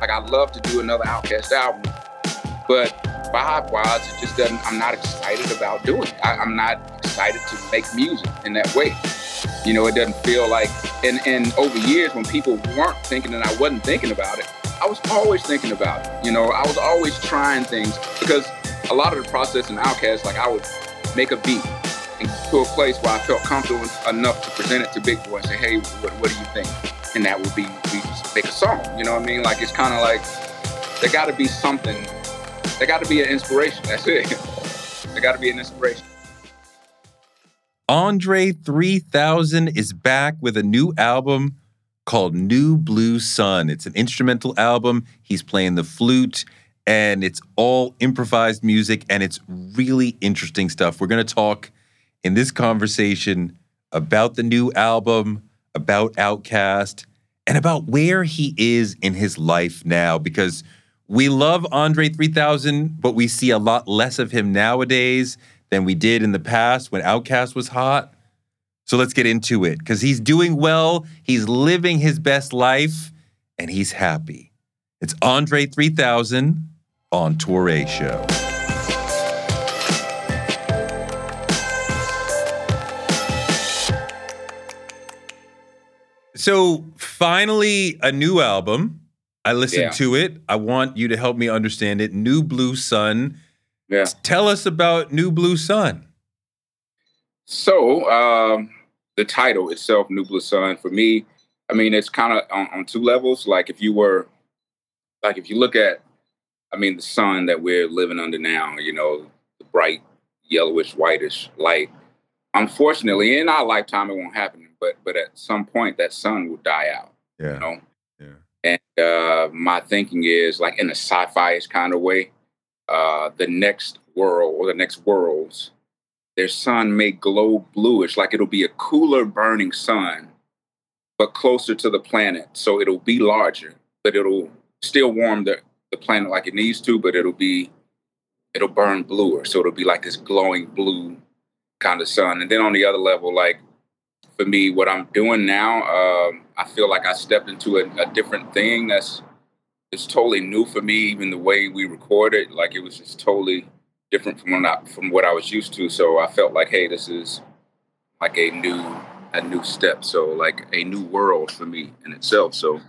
Like I love to do another OutKast album, but vibe wise, it just doesn't. I'm not excited about doing it. I, I'm not excited to make music in that way. You know, it doesn't feel like. And and over years, when people weren't thinking and I wasn't thinking about it, I was always thinking about it. You know, I was always trying things because a lot of the process in OutKast, like I would make a beat and to a place where I felt comfortable enough to present it to Big Boi and say, hey, what, what do you think? And that would be, we just make a song. You know what I mean? Like, it's kind of like, there got to be something, there got to be an inspiration. That's it. there got to be an inspiration. Andre 3000 is back with a new album called New Blue Sun. It's an instrumental album. He's playing the flute and it's all improvised music and it's really interesting stuff. We're going to talk in this conversation about the new album, about OutKast, and about where he is in his life now because we love Andre 3000, but we see a lot less of him nowadays than we did in the past when OutKast was hot. So let's get into it because he's doing well, he's living his best life, and he's happy. It's Andre 3000 on Toure Show. So finally, a new album. I listened Yeah. to it. I want you to help me understand it. New Blue Sun. Yeah. Tell us about New Blue Sun. So um, the title itself, New Blue Sun, for me, I mean, it's kind of on, on two levels. Like if you were, like if you look at, I mean, the sun that we're living under now, you know, the bright yellowish, whitish light. Unfortunately, in our lifetime, it won't happen. But but at some point, that sun will die out. Yeah. You know. Yeah. And uh, my thinking is like in a sci-fi kind of way, uh, the next world or the next worlds, their sun may glow bluish, like it'll be a cooler burning sun, but closer to the planet. So it'll be larger, but it'll still warm the, the planet like it needs to, but it'll be it'll burn bluer. So it'll be like this glowing blue kind of sun. And then on the other level, like for me, what I'm doing now, um, I feel like I stepped into a, a different thing that's it's totally new for me. Even the way we record it, like it was just totally different from what I, from what I was used to. So I felt like, hey, this is like a new a new step. So like a new world for me in itself. So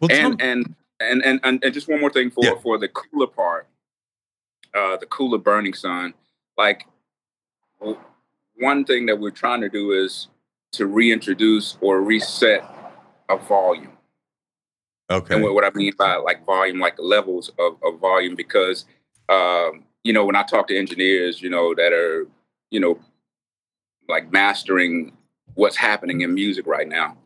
Well, and, and and and and and just one more thing for Yeah. for the cooler part, uh, the cooler burning sun. Like one thing that we're trying to do is to reintroduce or reset a volume. okay. And what, what I mean by like volume, like levels of, of volume, because um, you know when I talk to engineers, you know that are you know like mastering what's happening in music right now,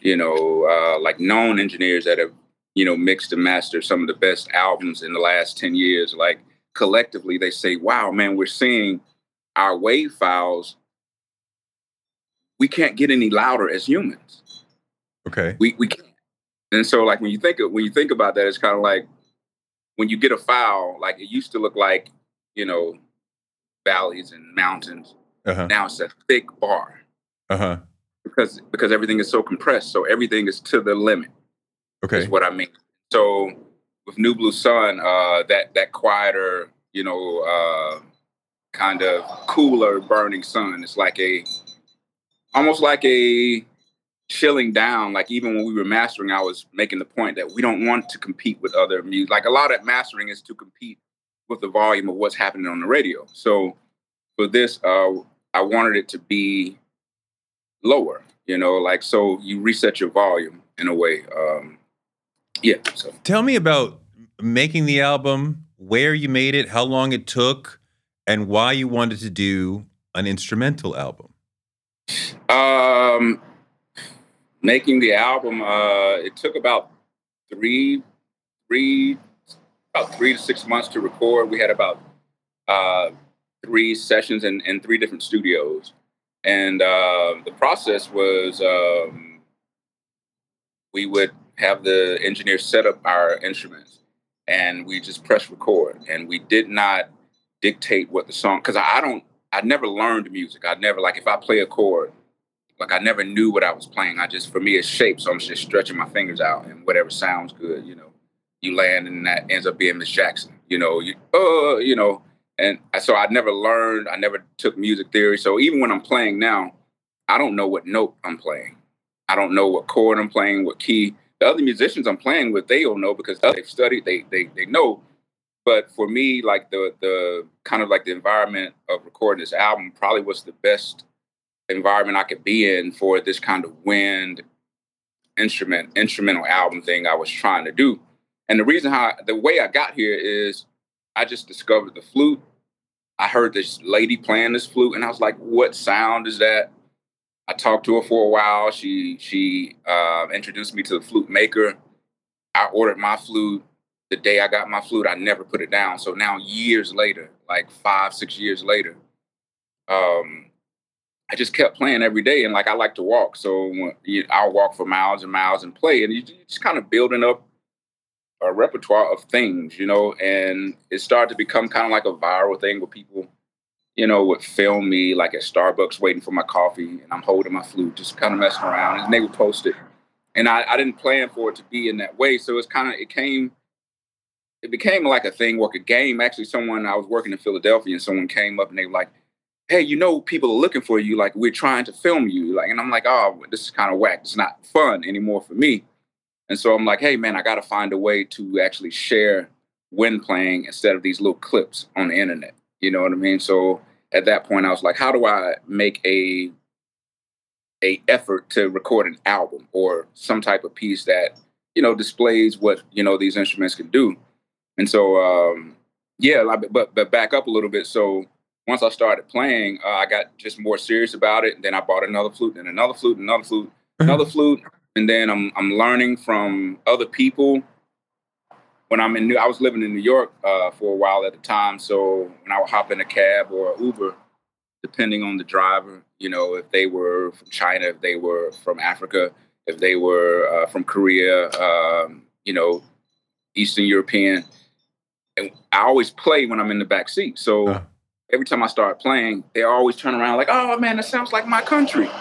you know, uh, like known engineers that have you know mixed and mastered some of the best albums in the last ten years, like collectively they say, "Wow, man, we're seeing our wave files, we can't get any louder as humans. Okay. We we can't. And so like when you think of, when you think about that, it's kind of like when you get a file, like it used to look like, you know, valleys and mountains. Uh-huh. Now it's a thick bar Uh-huh. because because everything is so compressed. So everything is to the limit. Okay. Is what I mean. So with New Blue Sun, uh, that that quieter, you know, uh, kind of cooler burning sun. It's like a almost like a chilling down. Like even when we were mastering, I was making the point that we don't want to compete with other music. Like a lot of mastering is to compete with the volume of what's happening on the radio. So for this, uh, I wanted it to be lower. You know, like so you reset your volume in a way. Um, yeah. So Tell me about making the album, where you made it, how long it took, and why you wanted to do an instrumental album. Um, making the album, uh, it took about three, three, about three to six months to record. We had about uh, three sessions in, in three different studios, and uh, the process was um, we would have the engineers set up our instruments, and we just press record, and we did not dictate what the song because I don't I never learned music. I never like if I play a chord, like I never knew what I was playing. I just for me it's shape, so I'm just stretching my fingers out and whatever sounds good, you know, you land and that ends up being Miss Jackson. You know, you uh, you know, and so I never learned. I never took music theory. So even when I'm playing now, I don't know what note I'm playing. I don't know what chord I'm playing, what key. The other musicians I'm playing with, they don't know because they've studied. They they they know. But for me, like the the kind of like the environment of recording this album probably was the best environment I could be in for this kind of wind instrument instrumental album thing I was trying to do. And the reason how the way I got here is I just discovered the flute. I heard this lady playing this flute, and I was like, "What sound is that?" I talked to her for a while. She she uh, introduced me to the flute maker. I ordered my flute the day I got my flute. I never put it down. So now, years later, like five six years later, um, I just kept playing every day. And like I like to walk, so you, I'll walk for miles and miles and play, and you just kind of building up a repertoire of things, you know. And it started to become kind of like a viral thing where people you know, would film me like at Starbucks waiting for my coffee and I'm holding my flute, just kind of messing around. And they would post it. And I, I didn't plan for it to be in that way. So it's kind of, it came, it became like a thing, like a game. Actually, someone, I was working in Philadelphia and someone came up and they were like, hey, you know, people are looking for you. Like, we're trying to film you. Like, and I'm like, oh, this is kind of whack. It's not fun anymore for me. And so I'm like, hey, man, I got to find a way to actually share when playing instead of these little clips on the internet. You know what I mean? So at that point, I was like, how do I make a a effort to record an album or some type of piece that you know displays what you know these instruments can do? And so, um, yeah, but but back up a little bit. So once I started playing, uh, I got just more serious about it. And then I bought another flute, and another flute, another flute, another flute, and then I'm I'm learning from other people when I'm in New, I was living in New York uh, for a while at the time. So when I would hop in a cab or Uber, depending on the driver, you know, if they were from China, if they were from Africa, if they were uh, from Korea, um, you know, Eastern European, and I always play when I'm in the back seat. So uh. every time I start playing, they always turn around like, "Oh man, that sounds like my country."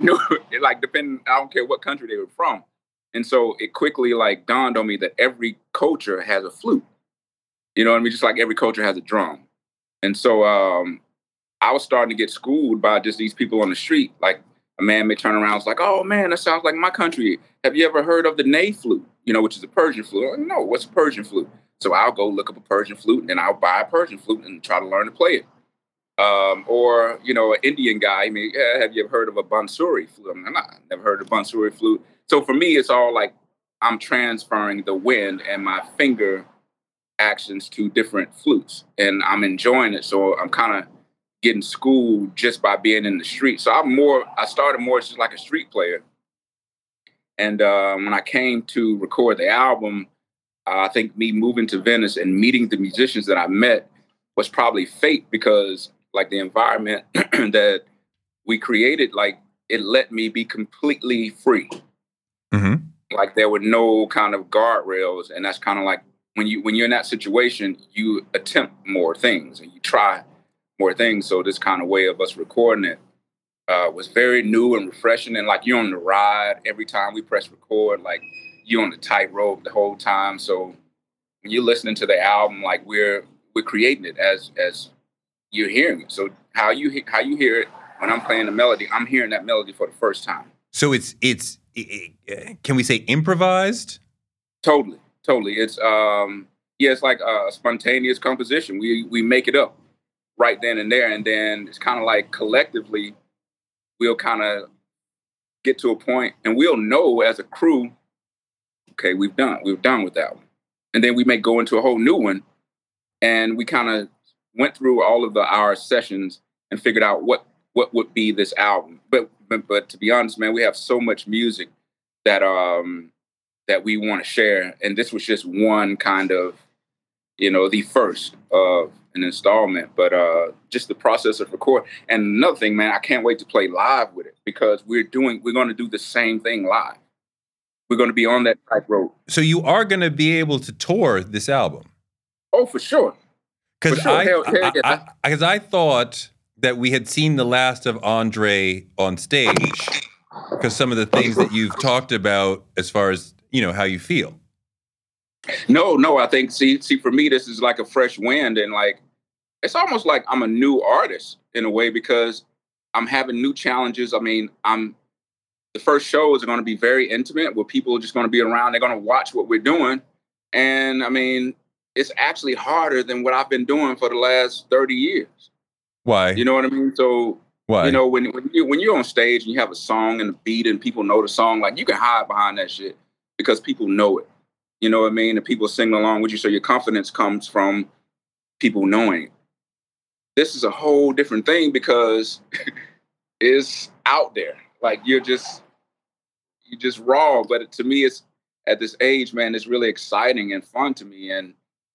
You know, like depending, I don't care what country they were from. And so it quickly like dawned on me that every culture has a flute. You know what I mean? Just like every culture has a drum. And so um, I was starting to get schooled by just these people on the street. Like a man may turn around and like, oh man, that sounds like my country. Have you ever heard of the ney flute? You know, which is a Persian flute. Like, no, what's a Persian flute? So I'll go look up a Persian flute and I'll buy a Persian flute and try to learn to play it. Um, or, you know, an Indian guy, I mean, yeah, have you ever heard of a Bansuri flute? I'm like, nah, never heard of a Bansuri flute. So for me, it's all like I'm transferring the wind and my finger actions to different flutes, and I'm enjoying it. So I'm kind of getting schooled just by being in the street. So I'm more. I started more just like a street player, and uh, when I came to record the album, uh, I think me moving to Venice and meeting the musicians that I met was probably fate because like the environment that we created, like it let me be completely free. Mm-hmm. Like there were no kind of guardrails, and that's kind of like when you when you're in that situation, you attempt more things and you try more things. So this kind of way of us recording it uh, was very new and refreshing. And like you're on the ride every time we press record, like you're on the tightrope the whole time. So when you're listening to the album, like we're we're creating it as as you're hearing it. So how you how you hear it when I'm playing the melody, I'm hearing that melody for the first time. So it's it's can we say improvised? Totally, totally. It's um yeah, it's like a spontaneous composition. We we make it up right then and there, and then it's kind of like collectively we'll kind of get to a point and we'll know as a crew, okay, we've done, we've done with that one. And then we may go into a whole new one. And we kind of went through all of the our sessions and figured out what what would be this album. But but, but to be honest, man, we have so much music that um that we want to share. And this was just one kind of, you know, the first of an installment, but uh, just the process of record. And another thing, man, I can't wait to play live with it because we're doing we're going to do the same thing live. We're going to be on that tightrope. So you are going to be able to tour this album. Oh, for sure. Because sure. I, because I, I, I thought that we had seen the last of Andre on stage because some of the things that you've talked about as far as you know how you feel. No, no, I think see see for me this is like a fresh wind and like it's almost like I'm a new artist in a way because I'm having new challenges. I mean, I'm the first shows are going to be very intimate where people are just going to be around. They're going to watch what we're doing. And I mean, it's actually harder than what I've been doing for the last 30 years. Why? You know what I mean? So, Why? you know, when, when, you, when you're on stage and you have a song and a beat and people know the song, like you can hide behind that shit because people know it. You know what I mean? And people sing along with you. So your confidence comes from people knowing it this is a whole different thing because it's out there. Like you're just you're just raw. But to me, it's at this age, man, it's really exciting and fun to me. And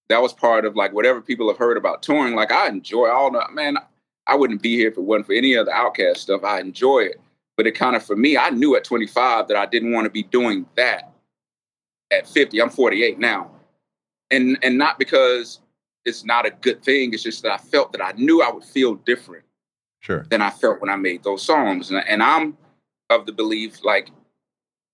that was part of like whatever people have heard about touring. Like I enjoy all the man. I wouldn't be here if it wasn't for any of the OutKast stuff. I enjoy it, but it kind of for me, I knew at 25 that I didn't want to be doing that. At 50, I'm 48 now, and and not because it's not a good thing. It's just that I felt that I knew I would feel different sure. than I felt when I made those songs. And, and I'm of the belief, like,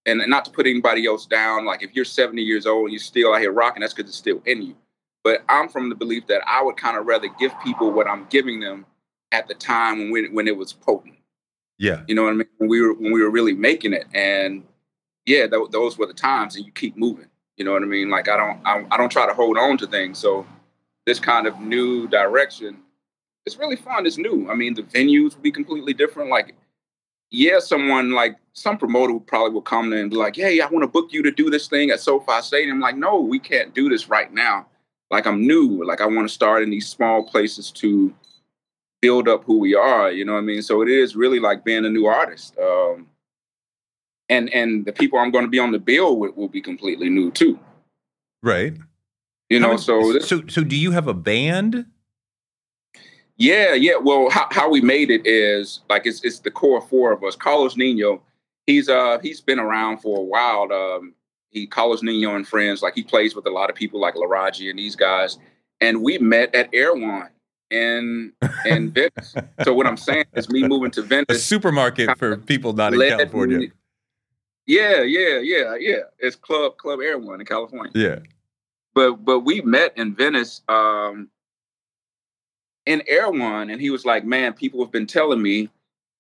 and not to put anybody else down, like if you're 70 years old and you're still out here rocking, that's because it's still in you. But I'm from the belief that I would kind of rather give people what I'm giving them at the time when when it was potent. Yeah, you know what I mean. When we were when we were really making it, and yeah, th- those were the times, and you keep moving. You know what I mean? Like I don't I, I don't try to hold on to things. So this kind of new direction, it's really fun. It's new. I mean, the venues will be completely different. Like, yeah, someone like some promoter probably will come in and be like, "Hey, I want to book you to do this thing at SoFi Stadium." I'm like, no, we can't do this right now. Like, I'm new. Like, I want to start in these small places to build up who we are. You know what I mean? So it is really like being a new artist. Um, and and the people I'm going to be on the bill with will be completely new too. Right. You know, so this, so so do you have a band? Yeah, yeah. Well, how, how we made it is like it's it's the core four of us. Carlos Nino, he's uh he's been around for a while. Um, he Carlos Nino and friends, like he plays with a lot of people like Laraji and these guys. And we met at Erewhon in in Venice. So what I'm saying is me moving to Venice. A supermarket for people not in California. Me, yeah, yeah, yeah, yeah. It's Club Club Erewhon in California. Yeah but but we met in Venice um, in Erewhon, and he was like, "Man, people have been telling me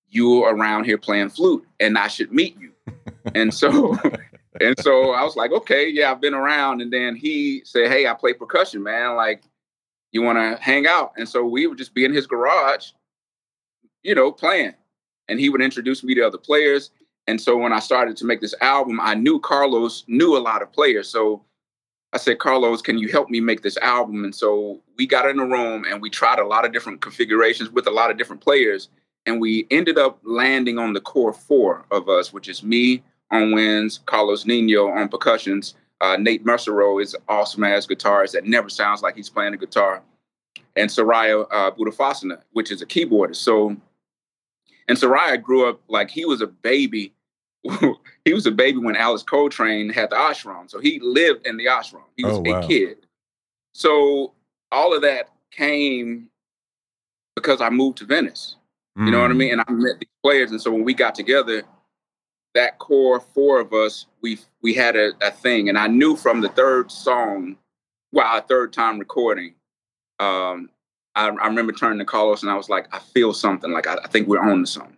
you're around here playing flute, and I should meet you." and so and so I was like, "Okay, yeah, I've been around." And then he said, "Hey, I play percussion, man. Like, you want to hang out?" And so we would just be in his garage, you know, playing, and he would introduce me to other players. And so when I started to make this album, I knew Carlos knew a lot of players, so I said, Carlos, can you help me make this album? And so we got in a room and we tried a lot of different configurations with a lot of different players. And we ended up landing on the core four of us, which is me on winds, Carlos Nino on percussions. Uh, Nate Mercereau is awesome as guitarist that never sounds like he's playing a guitar. and Surya uh, Botofasina, which is a keyboardist. So, and Surya grew up like he was a baby. he was a baby when Alice Coltrane had the ashram. So he lived in the ashram. He was Oh, a kid. So all of that came because I moved to Venice. You know what I Mm. mean? And I met these players, and so when we got together, that core four of us, we we had a, a thing, and I knew from the third song, well, our third time recording, um, I, I remember turning to Carlos, and I was like, I feel something, like I, I think we're on to something.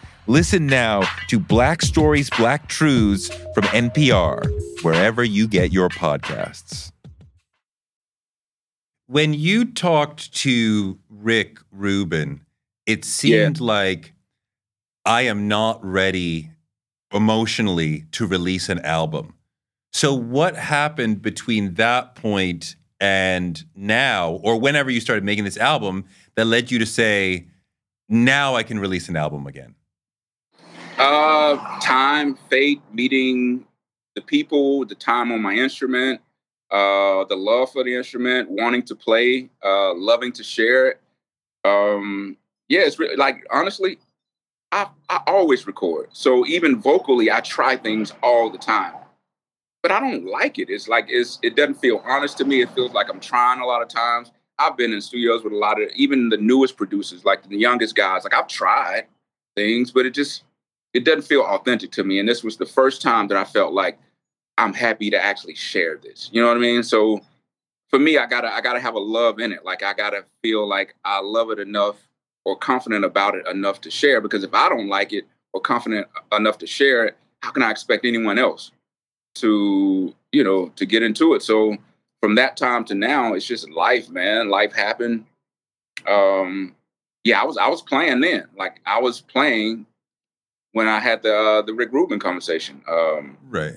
Listen now to Black Stories, Black Truths from NPR, wherever you get your podcasts. When you talked to Rick Rubin, it seemed like I am not ready emotionally to release an album. So, what happened between that point and now, or whenever you started making this album, that led you to say, now I can release an album again? Uh, time, fate, meeting the people, the time on my instrument, uh, the love for the instrument, wanting to play, uh, loving to share it. Um, yeah, it's really like honestly, I I always record. So even vocally, I try things all the time, but I don't like it. It's like it's it doesn't feel honest to me. It feels like I'm trying a lot of times. I've been in studios with a lot of even the newest producers, like the youngest guys. Like I've tried things, but it just it doesn't feel authentic to me. And this was the first time that I felt like I'm happy to actually share this. You know what I mean? So for me, I gotta I gotta have a love in it. Like I gotta feel like I love it enough or confident about it enough to share. Because if I don't like it or confident enough to share it, how can I expect anyone else to, you know, to get into it? So from that time to now, it's just life, man. Life happened. Um, yeah, I was I was playing then. Like I was playing when I had the uh, the Rick Rubin conversation. Um, Right.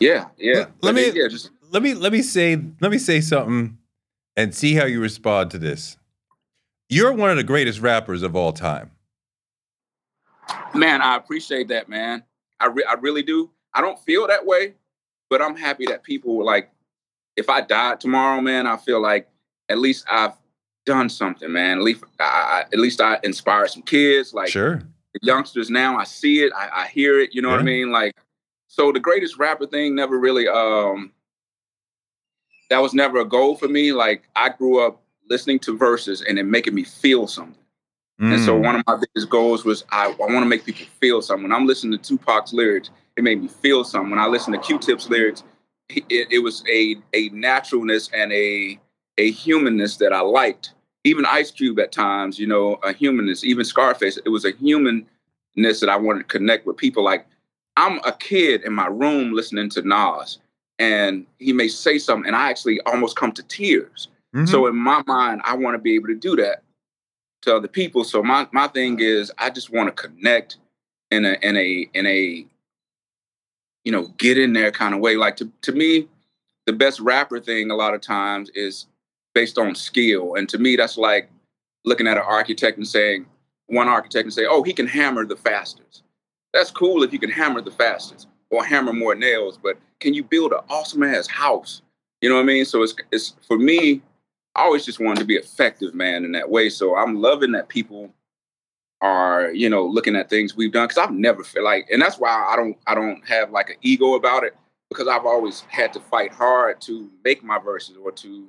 yeah, yeah. Let- let me- yeah, just Let me let me say let me say something and see how you respond to this. You're one of the greatest rappers of all time. man, I appreciate that, man. I re- I really do. I don't feel that way, but I'm happy that people like. If I died tomorrow, man, I feel like at least I've done something, man. At least I, at least I inspired some kids. Like sure. the youngsters now, I see it, I, I hear it. You know yeah. what I mean? Like, so the greatest rapper thing never really. um That was never a goal for me. Like, I grew up listening to verses and it making me feel something. Mm. And so mm. one of my biggest goals was I, I want to make people feel something. When I'm listening to Tupac's lyrics, it made me feel something. When I listen to Q-Tip's lyrics, it, it was a a naturalness and a a humanness that I liked. Even Ice Cube at times, you know, a humanness. Even Scarface, it was a humanness that I wanted to connect with people. Like I'm a kid in my room listening to Nas, and he may say something, and I actually almost come to tears. Mm-hmm. So in my mind, I want to be able to do that to other people. So my my thing is, I just want to connect in a in a in a you know get in there kind of way. Like to to me, the best rapper thing a lot of times is based on skill, and to me, that's like looking at an architect and saying one architect and say, oh, he can hammer the fastest. That's cool if you can hammer the fastest or hammer more nails, but can you build an awesome ass house? You know what I mean? So it's it's for me, I always just wanted to be effective, man, in that way. So I'm loving that people are, you know, looking at things we've done because I've never felt like, and that's why I don't, I don't have like an ego about it because I've always had to fight hard to make my verses or to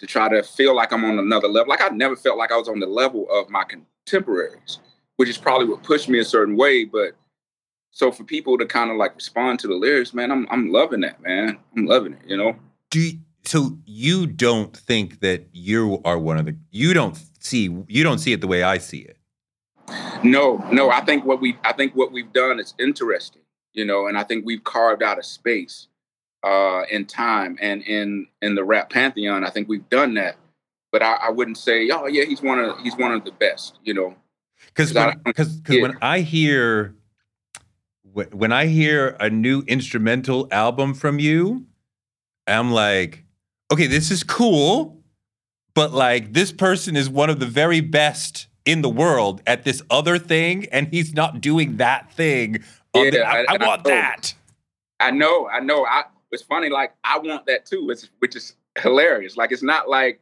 to try to feel like I'm on another level. Like I never felt like I was on the level of my contemporaries, which is probably what pushed me a certain way. But so for people to kind of like respond to the lyrics, man, I'm I'm loving that, man. I'm loving it, you know. Do you, so you don't think that you are one of the you don't see you don't see it the way I see it. No, no. I think what we I think what we've done is interesting, you know, and I think we've carved out a space uh in time and in in the rap pantheon. I think we've done that. But I, I wouldn't say, oh yeah, he's one of he's one of the best, you know. Because because yeah. when I hear when I hear a new instrumental album from you, I'm like, okay, this is cool, but like this person is one of the very best in the world at this other thing, and he's not doing that thing. Yeah, the, I, I, I, want I that. I know, I know. I it's funny, like I want that too, which, which is hilarious. Like it's not like,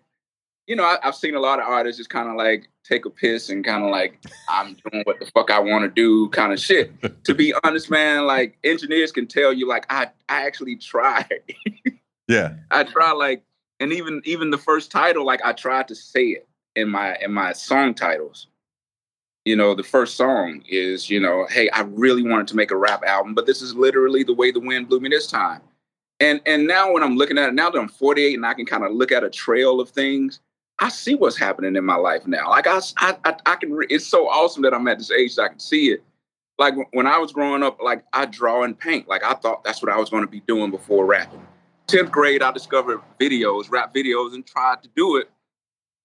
you know, I, have seen a lot of artists just kind of like take a piss and kind of like I'm doing what the fuck I want to do, kind of shit. to be honest, man, like engineers can tell you, like I I actually try. yeah, I try like, and even even the first title, like I tried to say it in my in my song titles. You know, the first song is, you know, hey, I really wanted to make a rap album, but this is literally the way the wind blew me this time. And and now when I'm looking at it, now that I'm 48 and I can kind of look at a trail of things, I see what's happening in my life now. Like I, I, I can. Re- it's so awesome that I'm at this age that I can see it. Like when I was growing up, like I draw and paint. Like I thought that's what I was going to be doing before rapping. Tenth grade, I discovered videos, rap videos, and tried to do it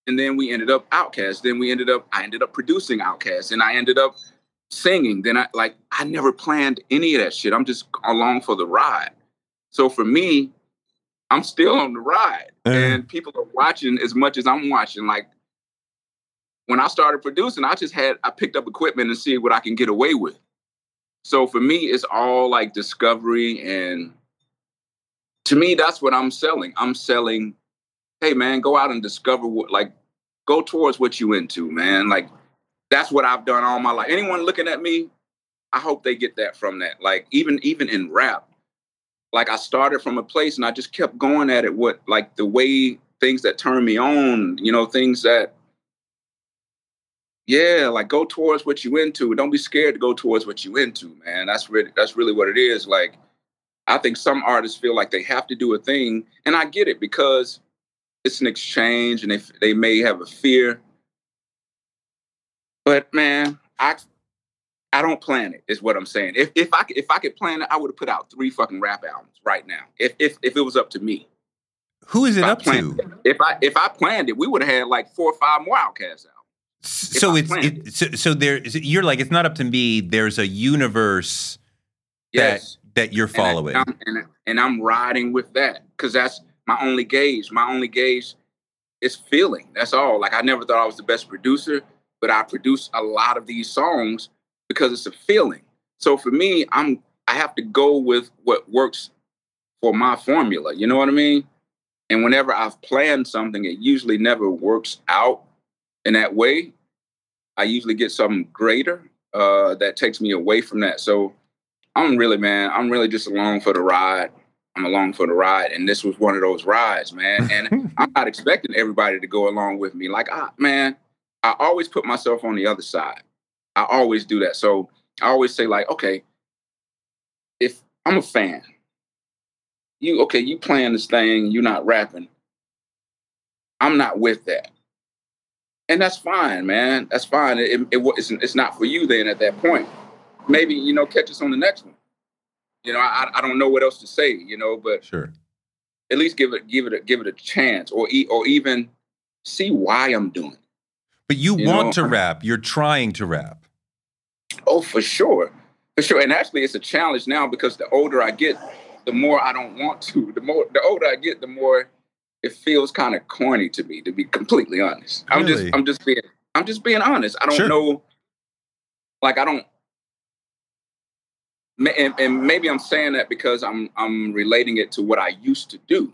and then we ended up OutKast. Then we ended up I ended up producing OutKast, and I ended up singing. Then I like I never planned any of that shit. I'm just along for the ride. So for me, I'm still on the ride, mm. and people are watching as much as I'm watching. Like when I started producing, I just had I picked up equipment and see what I can get away with. So for me, it's all like discovery and to me, that's what I'm selling. I'm selling hey man, go out and discover what like go towards what you into, man. Like that's what I've done all my life. Anyone looking at me, I hope they get that from that. Like even even in rap, like I started from a place and I just kept going at it. What like the way things that turn me on, you know, things that yeah, like go towards what you into. Don't be scared to go towards what you into, man. That's really that's really what it is. Like I think some artists feel like they have to do a thing, and I get it because it's an exchange and if they may have a fear. But man, I I don't plan it, is what I'm saying. If if I if I could plan it, I would have put out three fucking rap albums right now. If if if it was up to me. Who is it up to? It, if I if I planned it, we would have had like four or five more OutKast albums. So it's it, so, so there you're like it's not up to me. There's a universe yes. that that you're following, and, I, and, and I'm riding with that because that's my only gauge. My only gauge is feeling. That's all. Like I never thought I was the best producer, but I produce a lot of these songs because it's a feeling. So for me, I'm I have to go with what works for my formula. You know what I mean? And whenever I've planned something, it usually never works out in that way. I usually get something greater. uh, that takes me away from that. So I'm really, man, I'm really just along for the ride. I'm along for the ride, and this was one of those rides, man. And I'm not expecting everybody to go along with me. Like, ah, man, I always put myself on the other side. I always do that. So I always say, like, okay, if I'm a fan, you okay, you playing this thing, you're not rapping. I'm not with that. And that's fine, man. That's fine. It, it, it's, it's not for you then at that point. Maybe, you know, catch us on the next one. You know, I, I don't know what else to say, you know, but sure. At least give it give it a, give it a chance or or even see why I'm doing it. But you, you want know? to rap. You're trying to rap. Oh, for sure. For sure. And actually it's a challenge now because the older I get, the more I don't want to. The more the older I get, the more it feels kind of corny to me, to be completely honest. I'm just I'm just being I'm just being honest. I don't sure. know like I don't and, and maybe I'm saying that because I'm I'm relating it to what I used to do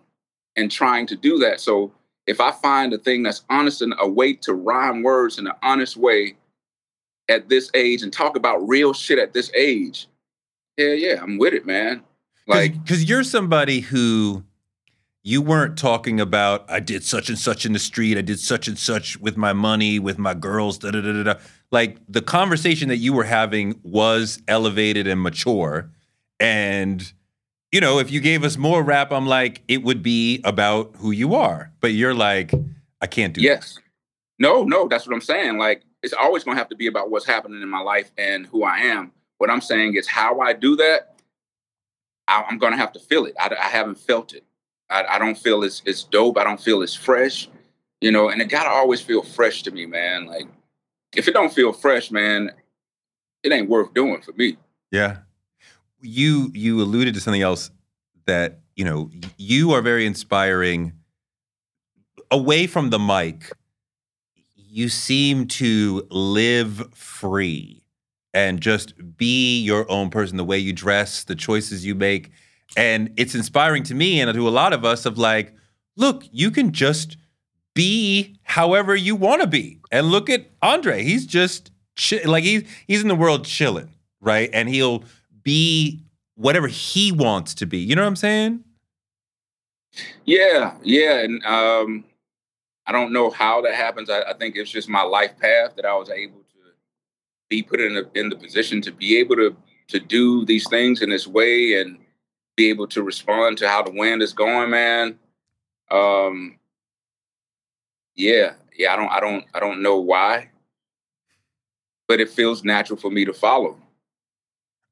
and trying to do that. So if I find a thing that's honest and a way to rhyme words in an honest way at this age and talk about real shit at this age, yeah, yeah, I'm with it, man. Like, because you're somebody who you weren't talking about I did such and such in the street, I did such and such with my money, with my girls, da da da da. da like the conversation that you were having was elevated and mature. And, you know, if you gave us more rap, I'm like, it would be about who you are. But you're like, I can't do yes. That. No, no, that's what I'm saying. Like, it's always going to have to be about what's happening in my life and who I am. What I'm saying is how I do that, I, am going to have to feel it. I, I haven't felt it. I, I, don't feel it's, it's dope. I don't feel it's fresh, you know, and it got to always feel fresh to me, man. Like, if it don't feel fresh, man, it ain't worth doing for me. Yeah. You you alluded to something else that, you know, you are very inspiring away from the mic. You seem to live free and just be your own person, the way you dress, the choices you make. And it's inspiring to me and to a lot of us of like, look, you can just be however you want to be. And look at Andre. He's just chi- like he's he's in the world chilling, right? And he'll be whatever he wants to be. You know what I'm saying? Yeah, yeah. And um I don't know how that happens. I, I think it's just my life path that I was able to be put in the in the position to be able to to do these things in this way and be able to respond to how the wind is going, man. Um, yeah, yeah. I don't, I don't, I don't know why, but it feels natural for me to follow.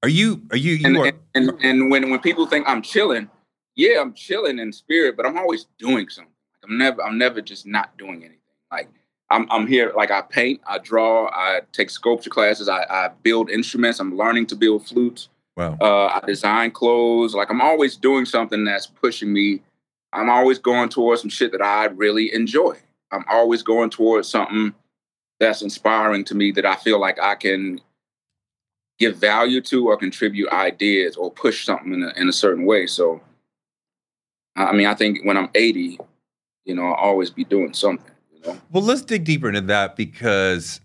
Are you? Are you? you and, are... and, and and when when people think I'm chilling, yeah, I'm chilling in spirit, but I'm always doing something. I'm never, I'm never just not doing anything. Like I'm, I'm here. Like I paint, I draw, I take sculpture classes, I, I build instruments. I'm learning to build flutes. Wow. Uh, I design clothes. Like I'm always doing something that's pushing me. I'm always going towards some shit that I really enjoy. I'm always going towards something that's inspiring to me that I feel like I can give value to or contribute ideas or push something in a, in a certain way. So, I mean, I think when I'm 80, you know, I'll always be doing something. You know? Well, let's dig deeper into that because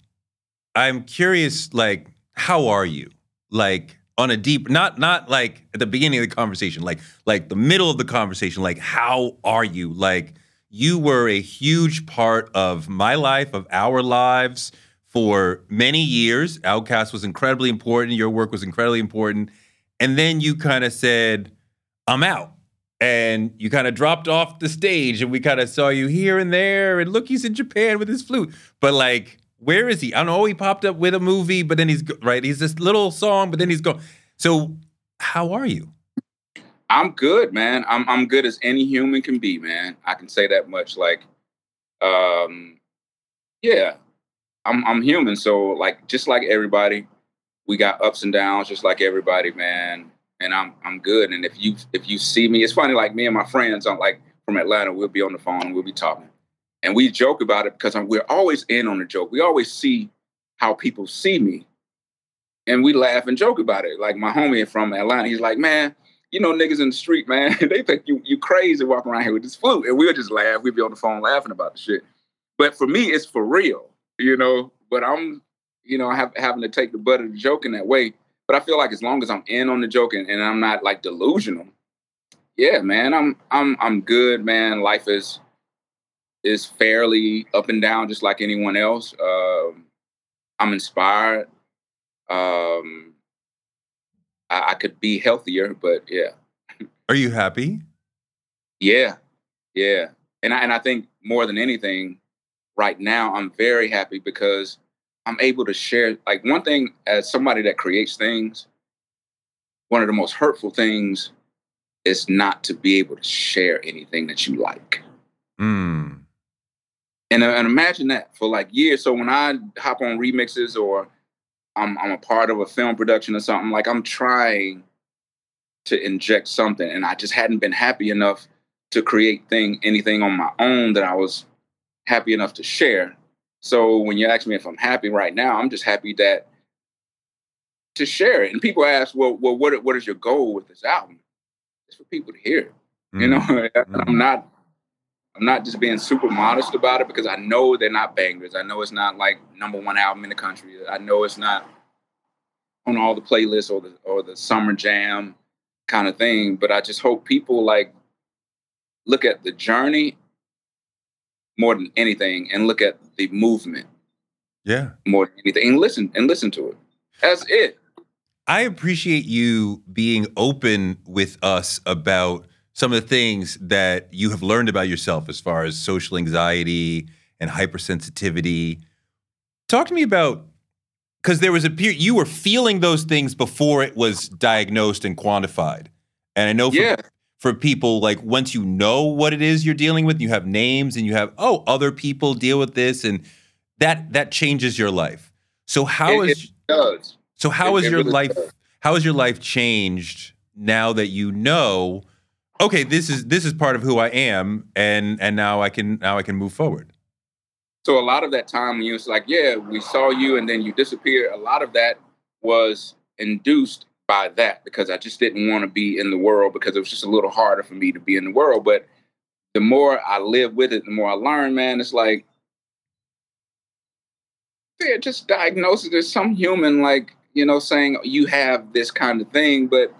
I'm curious. Like, how are you? Like on a deep, not not like at the beginning of the conversation, like like the middle of the conversation. Like, how are you? Like, you were a huge part of my life, of our lives for many years. OutKast was incredibly important. Your work was incredibly important. And then you kind of said, I'm out. And you kind of dropped off the stage and we kind of saw you here and there. And look, he's in Japan with his flute. But like, where is he? I know he popped up with a movie, but then he's right. He's this little song, but then he's gone. So, how are you? I'm good, man. I'm I'm good as any human can be, man. I can say that much. Like, um, yeah, I'm I'm human. So like, just like everybody, we got ups and downs, just like everybody, man. And I'm I'm good. And if you if you see me, it's funny. Like me and my friends, I'm like from Atlanta. We'll be on the phone we'll be talking, and we joke about it because I'm, we're always in on the joke. We always see how people see me, and we laugh and joke about it. Like my homie from Atlanta, he's like, man you know, niggas in the street, man, they think you you crazy walking around here with this flute. And we'll just laugh. We'll be on the phone laughing about the shit. But for me, it's for real, you know. But I'm you know, have, having to take the butt of the joke in that way. But I feel like as long as I'm in on the joke and, and I'm not like delusional, yeah, man, I'm I'm I'm good, man. Life is is fairly up and down, just like anyone else. Um, I'm inspired. Um, I, I could be healthier, but yeah. Are you happy? Yeah, yeah, and I and I think more than anything, right now I'm very happy because I'm able to share. Like one thing, as somebody that creates things, one of the most hurtful things is not to be able to share anything that you like. Mm. And, uh, and imagine that for like years. So when I hop on remixes or I'm I'm a part of a film production or something, like I'm trying to inject something, and I just hadn't been happy enough to create thing anything on my own that I was happy enough to share. So when you ask me if I'm happy right now, I'm just happy that to share it. And people ask, well, well, what what is your goal with this album? It's for people to hear it. Mm. You know, mm. I'm not I'm not just being super modest about it because I know they're not bangers. I know it's not like number one album in the country. I know it's not on all the playlists or the or the summer jam kind of thing. But I just hope people like look at the journey more than anything and look at the movement. Yeah. More than anything. And listen and listen to it. That's it. I appreciate you being open with us about some of the things that you have learned about yourself as far as social anxiety and hypersensitivity. Talk to me about because there was a period you were feeling those things before it was diagnosed and quantified. And I know for, yeah. For people like once you know what it is you're dealing with, you have names and you have oh other people deal with this and that that changes your life. So how it, is it does. So how it, is your really life does. how has your life changed now that you know okay, this is this is part of who I am, and and now I can now I can move forward. So a lot of that time when you was like, yeah, we saw you and then you disappeared. A lot of that was induced by that because I just didn't want to be in the world because it was just a little harder for me to be in the world. But the more I live with it, the more I learn, man. It's like they're just diagnosis. There's some human like, you know, saying you have this kind of thing, but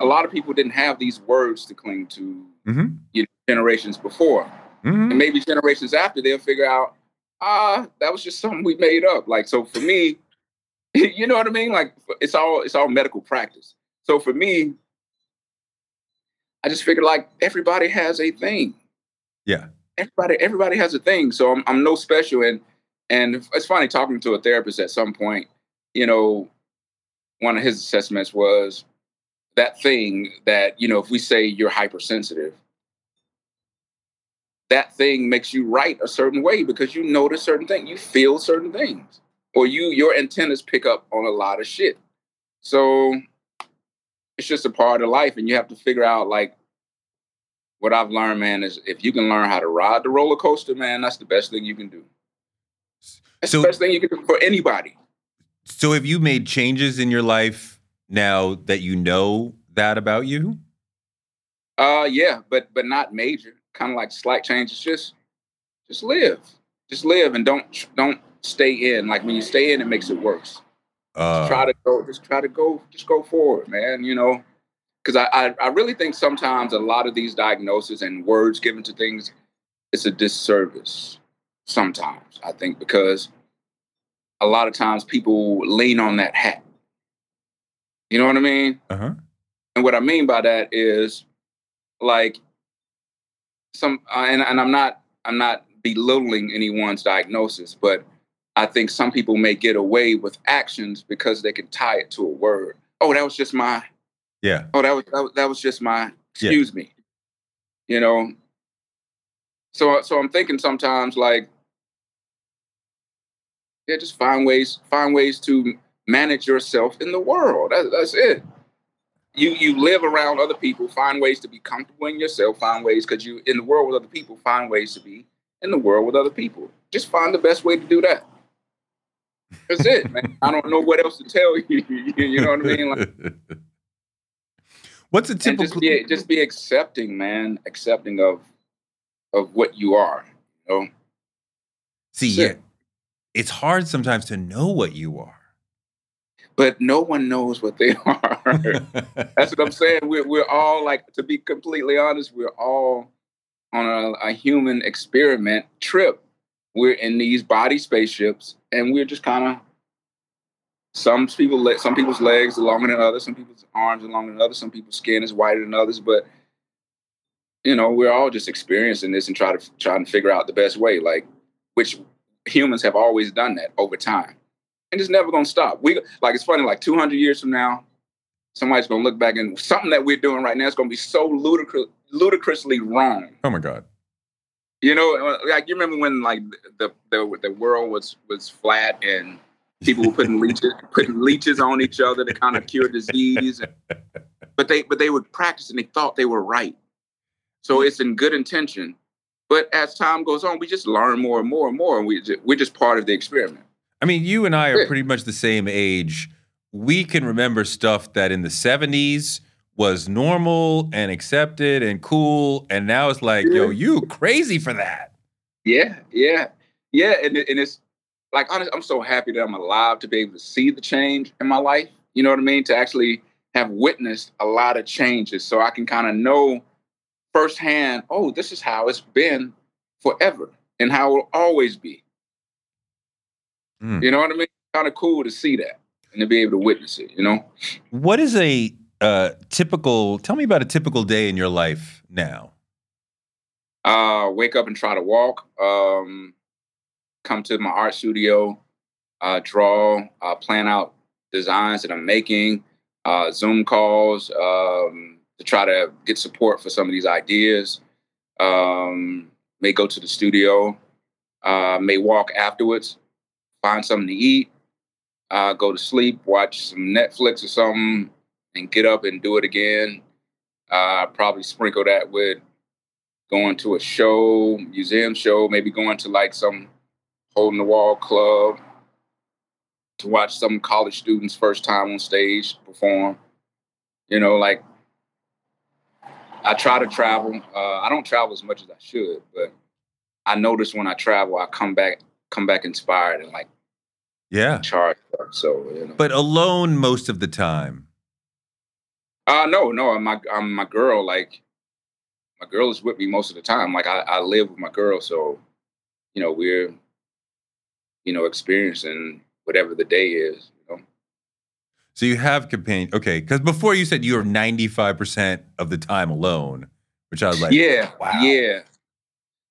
a lot of people didn't have these words to cling to mm-hmm. you know, generations before. Mm-hmm. And maybe generations after, they'll figure out, ah, that was just something we made up. Like, so for me, you know what I mean? Like it's all it's all medical practice. So for me, I just figured like everybody has a thing. Yeah. Everybody, everybody has a thing. So I'm I'm no special. And and it's funny talking to a therapist at some point, you know, one of his assessments was that thing that, you know, if we say you're hypersensitive, that thing makes you write a certain way because you notice certain things, you feel certain things, or you your antennas pick up on a lot of shit. So it's just a part of life, and you have to figure out like what I've learned, man, is if you can learn how to ride the roller coaster, man, that's the best thing you can do. That's So- the best thing you can do for anybody. So have you made changes in your life now that you know that about you? Uh, yeah, but but not major. Kind of like slight changes. Just just live, just live, and don't don't stay in. Like when you stay in, it makes it worse. Uh, try to go, just try to go, just go forward, man. You know, because I, I I really think sometimes a lot of these diagnoses and words given to things, it's a disservice. Sometimes I think because a lot of times people lean on that hat. You know what I mean? uh-huh. And what I mean by that is like some uh, and, and I'm not I'm not belittling anyone's diagnosis, but I think some people may get away with actions because they can tie it to a word. Oh, that was just my Yeah. oh that was that was, that was just my excuse me. You know. So so I'm thinking sometimes like yeah, just find ways find ways to manage yourself in the world. That, that's it you you live around other people find ways to be comfortable in yourself find ways because you in the world with other people find ways to be in the world with other people just find the best way to do that that's it man i don't know what else to tell you you know what i mean like, What's a typical just be just be accepting man accepting of of what you are you know See, That's yeah. it. it's hard sometimes to know what you are. But no one knows what they are. That's what I'm saying. We're we're all like, to be completely honest, we're all on a, a human experiment trip. We're in these body spaceships, and we're just kind of some people some people's legs are longer than others, some people's arms are longer than others, some people's skin is whiter than others, but you know, we're all just experiencing this and try to trying to figure out the best way, like which humans have always done that over time. And it's never gonna stop. We like it's funny, like 200 years from now, somebody's gonna look back and something that we're doing right now is gonna be so ludicrous, ludicrously wrong. Oh my god! You know, uh, like you remember when like the the the world was was flat and people were putting leeches putting leeches on each other to kind of cure disease, but they but they would practice and they thought they were right. So it's in good intention, but as time goes on, we just learn more and more and more, and we we're just part of the experiment. I mean, you and I are pretty much the same age. We can remember stuff that in the 70s was normal and accepted and cool. And now it's like, yo, you crazy for that. Yeah, yeah, yeah. And, and it's like, honestly, I'm so happy that I'm alive to be able to see the change in my life. You know what I mean? To actually have witnessed a lot of changes so I can kind of know firsthand, oh, this is how it's been forever and how it will always be. Mm. You know what I mean? Kind of cool to see that and to be able to witness it, you know? What is a uh, typical, tell me about a typical day in your life now. Uh, wake up and try to walk, um, come to my art studio, uh, draw, uh, plan out designs that I'm making, uh, Zoom calls um, to try to get support for some of these ideas. Um, may go to the studio, uh, may walk afterwards, find something to eat, uh, go to sleep, watch some Netflix or something, and get up and do it again. Uh, probably sprinkle that with going to a show, museum show, maybe going to like some hole in the wall club to watch some college students first time on stage perform. You know, like I try to travel. Uh, I don't travel as much as I should, but I notice when I travel, I come back come back inspired and like yeah charged up. So you know. But alone most of the time. Uh no, no. I'm my I'm my girl. Like my girl is with me most of the time. Like I, I live with my girl, so you know we're you know experiencing whatever the day is. You know. So you have companion. Okay, because before you said you were 95 percent of the time alone, which I was like, yeah, wow. yeah.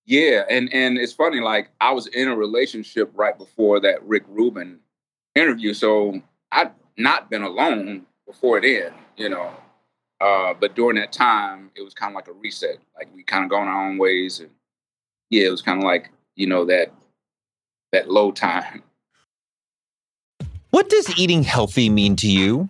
Yeah, and and it's funny. Like I was in a relationship right before that Rick Rubin interview, so I'd not been alone before then, you know. Uh, but during that time, it was kind of like a reset. Like we kind of gone our own ways, and yeah, it was kind of like you know that that low time. What does eating healthy mean to you?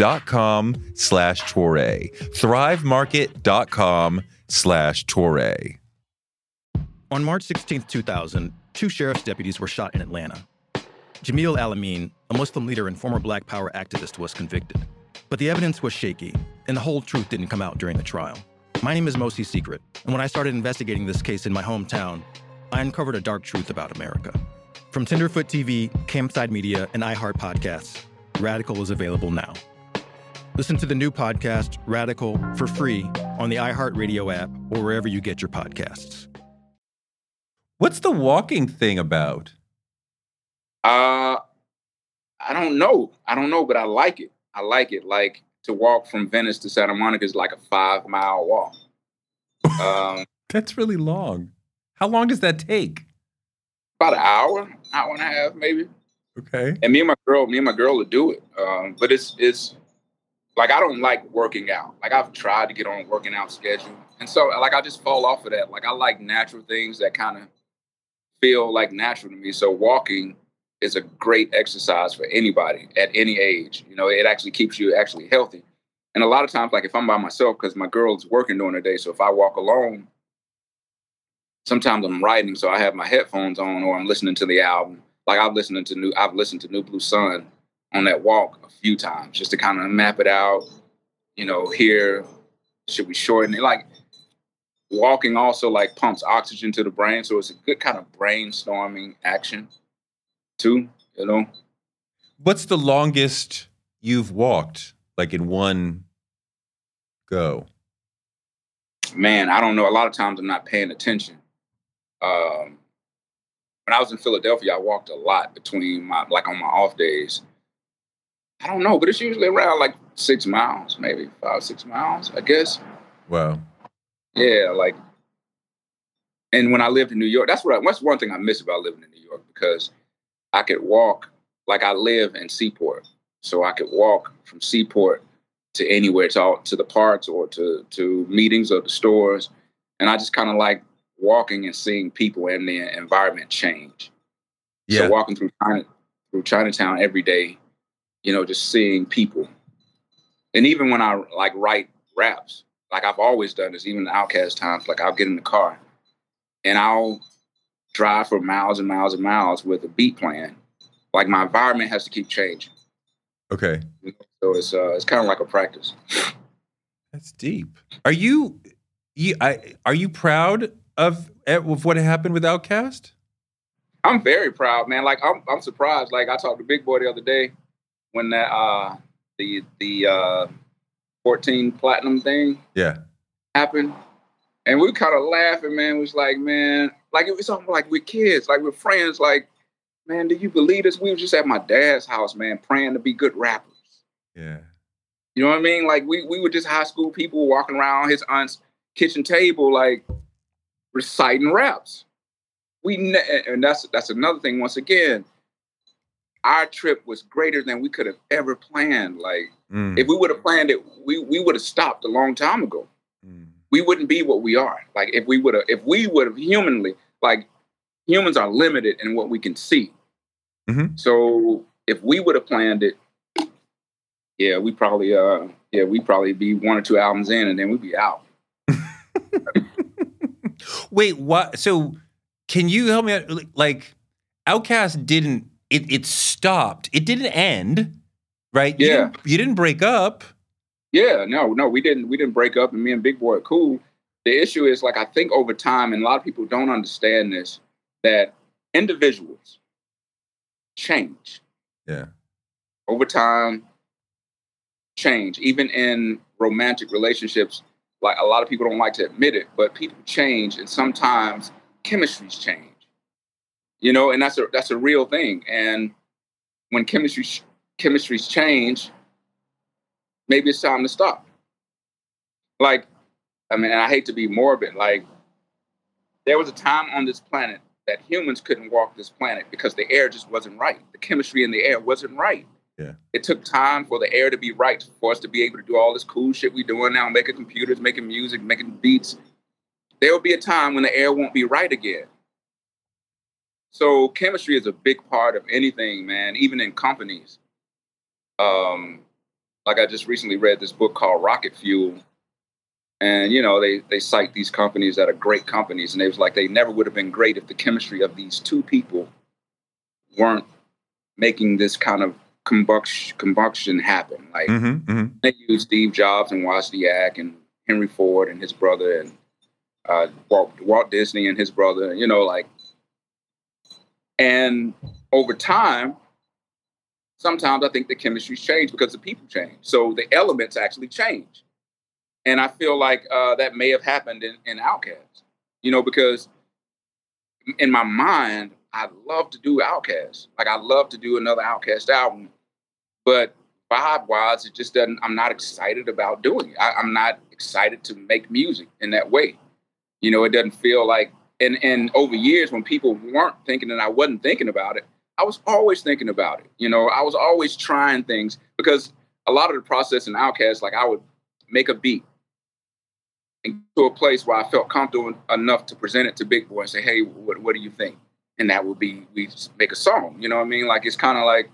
slash Toure. Thrivemarket.com slash Toure. On March 16, 2000, two sheriff's deputies were shot in Atlanta. Jamil Al-Amin, a Muslim leader and former Black Power activist, was convicted. But the evidence was shaky, and the whole truth didn't come out during the trial. My name is Mosi Secret, and when I started investigating this case in my hometown, I uncovered a dark truth about America. From Tenderfoot TV, Campside Media, and iHeart Podcasts, Radical is available now. Listen to the new podcast, Radical, for free on the iHeartRadio app or wherever you get your podcasts. What's the walking thing about? Uh, I don't know. I don't know, but I like it. I like it. Like to walk from Venice to Santa Monica is like a five mile walk. Um, That's really long. How long does that take? About an hour, hour and a half, maybe. Okay. And me and my girl, me and my girl would do it. Um, but it's it's like I don't like working out. Like I've tried to get on a working out schedule, and so like I just fall off of that. Like I like natural things that kind of feel like natural to me. So walking is a great exercise for anybody at any age. You know, it actually keeps you actually healthy. And a lot of times, like if I'm by myself, because my girl's working during the day, so if I walk alone, sometimes I'm writing, so I have my headphones on or I'm listening to the album. Like I've listened to new, I've listened to New Blue Sun on that walk a few times just to kind of map it out. You know, here should we shorten it? Like walking also like pumps oxygen to the brain, so it's a good kind of brainstorming action too. You know. What's the longest you've walked, like in one go? Man, I don't know. A lot of times I'm not paying attention. Um, when I was in Philadelphia, I walked a lot between my like on my off days. I don't know, but it's usually around like six miles, maybe five, six miles, I guess. Wow. Yeah, like, and when I lived in New York, that's what I, that's one thing I miss about living in New York because I could walk like I live in Seaport, so I could walk from Seaport to anywhere, to to the parks or to to meetings or the stores, and I just kind of like walking and seeing people and the environment change. Yeah. So walking through China through Chinatown every day, you know, just seeing people, and even when I like write raps, like I've always done this, even the OutKast times, like I'll get in the car and I'll drive for miles and miles and miles with a beat plan. Like my environment has to keep changing. Okay. So it's uh it's kind of like a practice. That's deep. Are you you I are you proud of of what happened with OutKast? I'm very proud, man. Like I'm I'm surprised. Like I talked to Big Boi the other day when that uh the the uh 14 platinum thing yeah happened. And we kind of laughing, man. It was like, man, like it was something like we're kids, like we're friends. Like, man, do you believe this? We were just at my dad's house, man, praying to be good rappers. Yeah. You know what I mean? Like we we were just high school people walking around his aunt's kitchen table, like reciting raps. We ne- and that's that's another thing. Once again, our trip was greater than we could have ever planned. Like mm. if we would have planned it, we we would have stopped a long time ago. Mm. We wouldn't be what we are. Like if we would have, if we would have humanly, like humans are limited in what we can see. Mm-hmm. So if we would have planned it, yeah, we probably uh yeah, we probably be one or two albums in and then we'd be out. Wait, what? So can you help me out? Like, OutKast didn't it it stopped. It didn't end, right? Yeah. You didn't, you didn't break up. Yeah, no, no, we didn't. We didn't break up, and me and Big Boi are cool. The issue is like I think over time, and a lot of people don't understand this, that individuals change. Yeah. Over time, change. Even in romantic relationships, like a lot of people don't like to admit it, but people change, and sometimes chemistries change you know, and that's a that's a real thing. And when chemistry chemistries change, maybe it's time to stop. Like, I mean, I hate to be morbid. Like, there was a time on this planet that humans couldn't walk this planet because the air just wasn't right. The chemistry in the air wasn't right. Yeah. It took time for the air to be right for us to be able to do all this cool shit we're doing now, making computers, making music, making beats. There will be a time when the air won't be right again. So chemistry is a big part of anything, man, even in companies. Um, like I just recently read this book called Rocket Fuel. And you know, they they cite these companies that are great companies, and they was like they never would have been great if the chemistry of these two people weren't making this kind of combustion combustion happen. Like mm-hmm, mm-hmm. they used Steve Jobs and Wozniak and Henry Ford and his brother and uh, Walt, Walt Disney and his brother. You know, like and over time, sometimes I think the chemistries change because the people change. So the elements actually change. And I feel like uh, that may have happened in, in OutKast, you know, because in my mind, I love to do OutKast. Like I love to do another OutKast album. but vibe wise, it just doesn't. I'm not excited about doing it. I, I'm not excited to make music in that way. You know, it doesn't feel like. And and over years, when people weren't thinking and I wasn't thinking about it, I was always thinking about it. You know, I was always trying things because a lot of the process in OutKast, like I would make a beat and to a place where I felt comfortable enough to present it to Big Boi and say, "Hey, what what do you think?" And that would be we make a song. You know what I mean? Like it's kind of like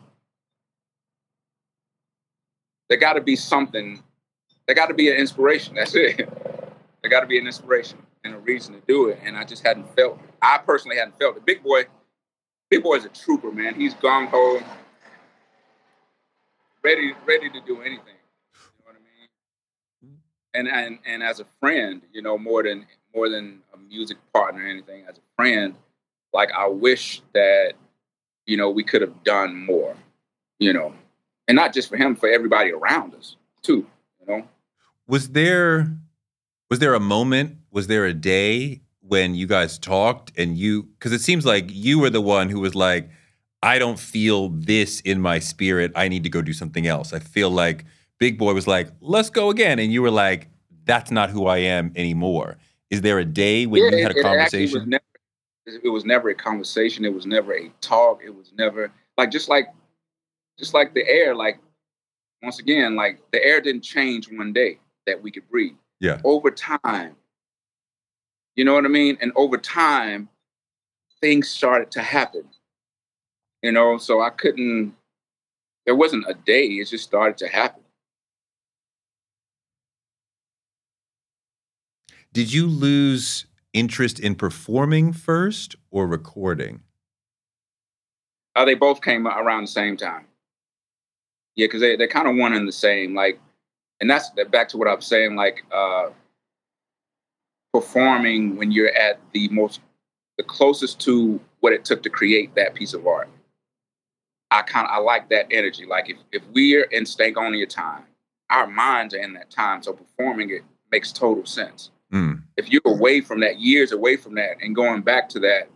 there got to be something. There got to be an inspiration. That's it. there got to be an inspiration and a reason to do it. And I just hadn't felt. I personally hadn't felt it. Big Boi, Big Boi is a trooper, man. He's gung ho, ready, ready to do anything. You know what I mean? And and and as a friend, you know, more than more than a music partner or anything, as a friend, like I wish that you know we could have done more. You know, and not just for him, for everybody around us too. You know. Was there was there a moment? Was there a day when you guys talked and you? Because it seems like you were the one who was like, "I don't feel this in my spirit. I need to go do something else." I feel like Big Boi was like, "Let's go again," and you were like, "That's not who I am anymore." Is there a day when yeah, you had it, a conversation? It, was never, it was never a conversation. It was never a talk. It was never like just like just like the air. Like once again, like the air didn't change one day that we could breathe. Yeah. Over time, you know what I mean? And over time, things started to happen. You know, so I couldn't, there wasn't a day, it just started to happen. Did you lose interest in performing first or recording? Uh, they both came around the same time. Yeah, because they, they're kind of one and the same. Like, and that's back to what I was saying, like uh, performing when you're at the most, the closest to what it took to create that piece of art. I kind of I like that energy. Like if if we're in Stankonia time, our minds are in that time, so performing it makes total sense. Mm. If you're away from that, years away from that, and going back to that,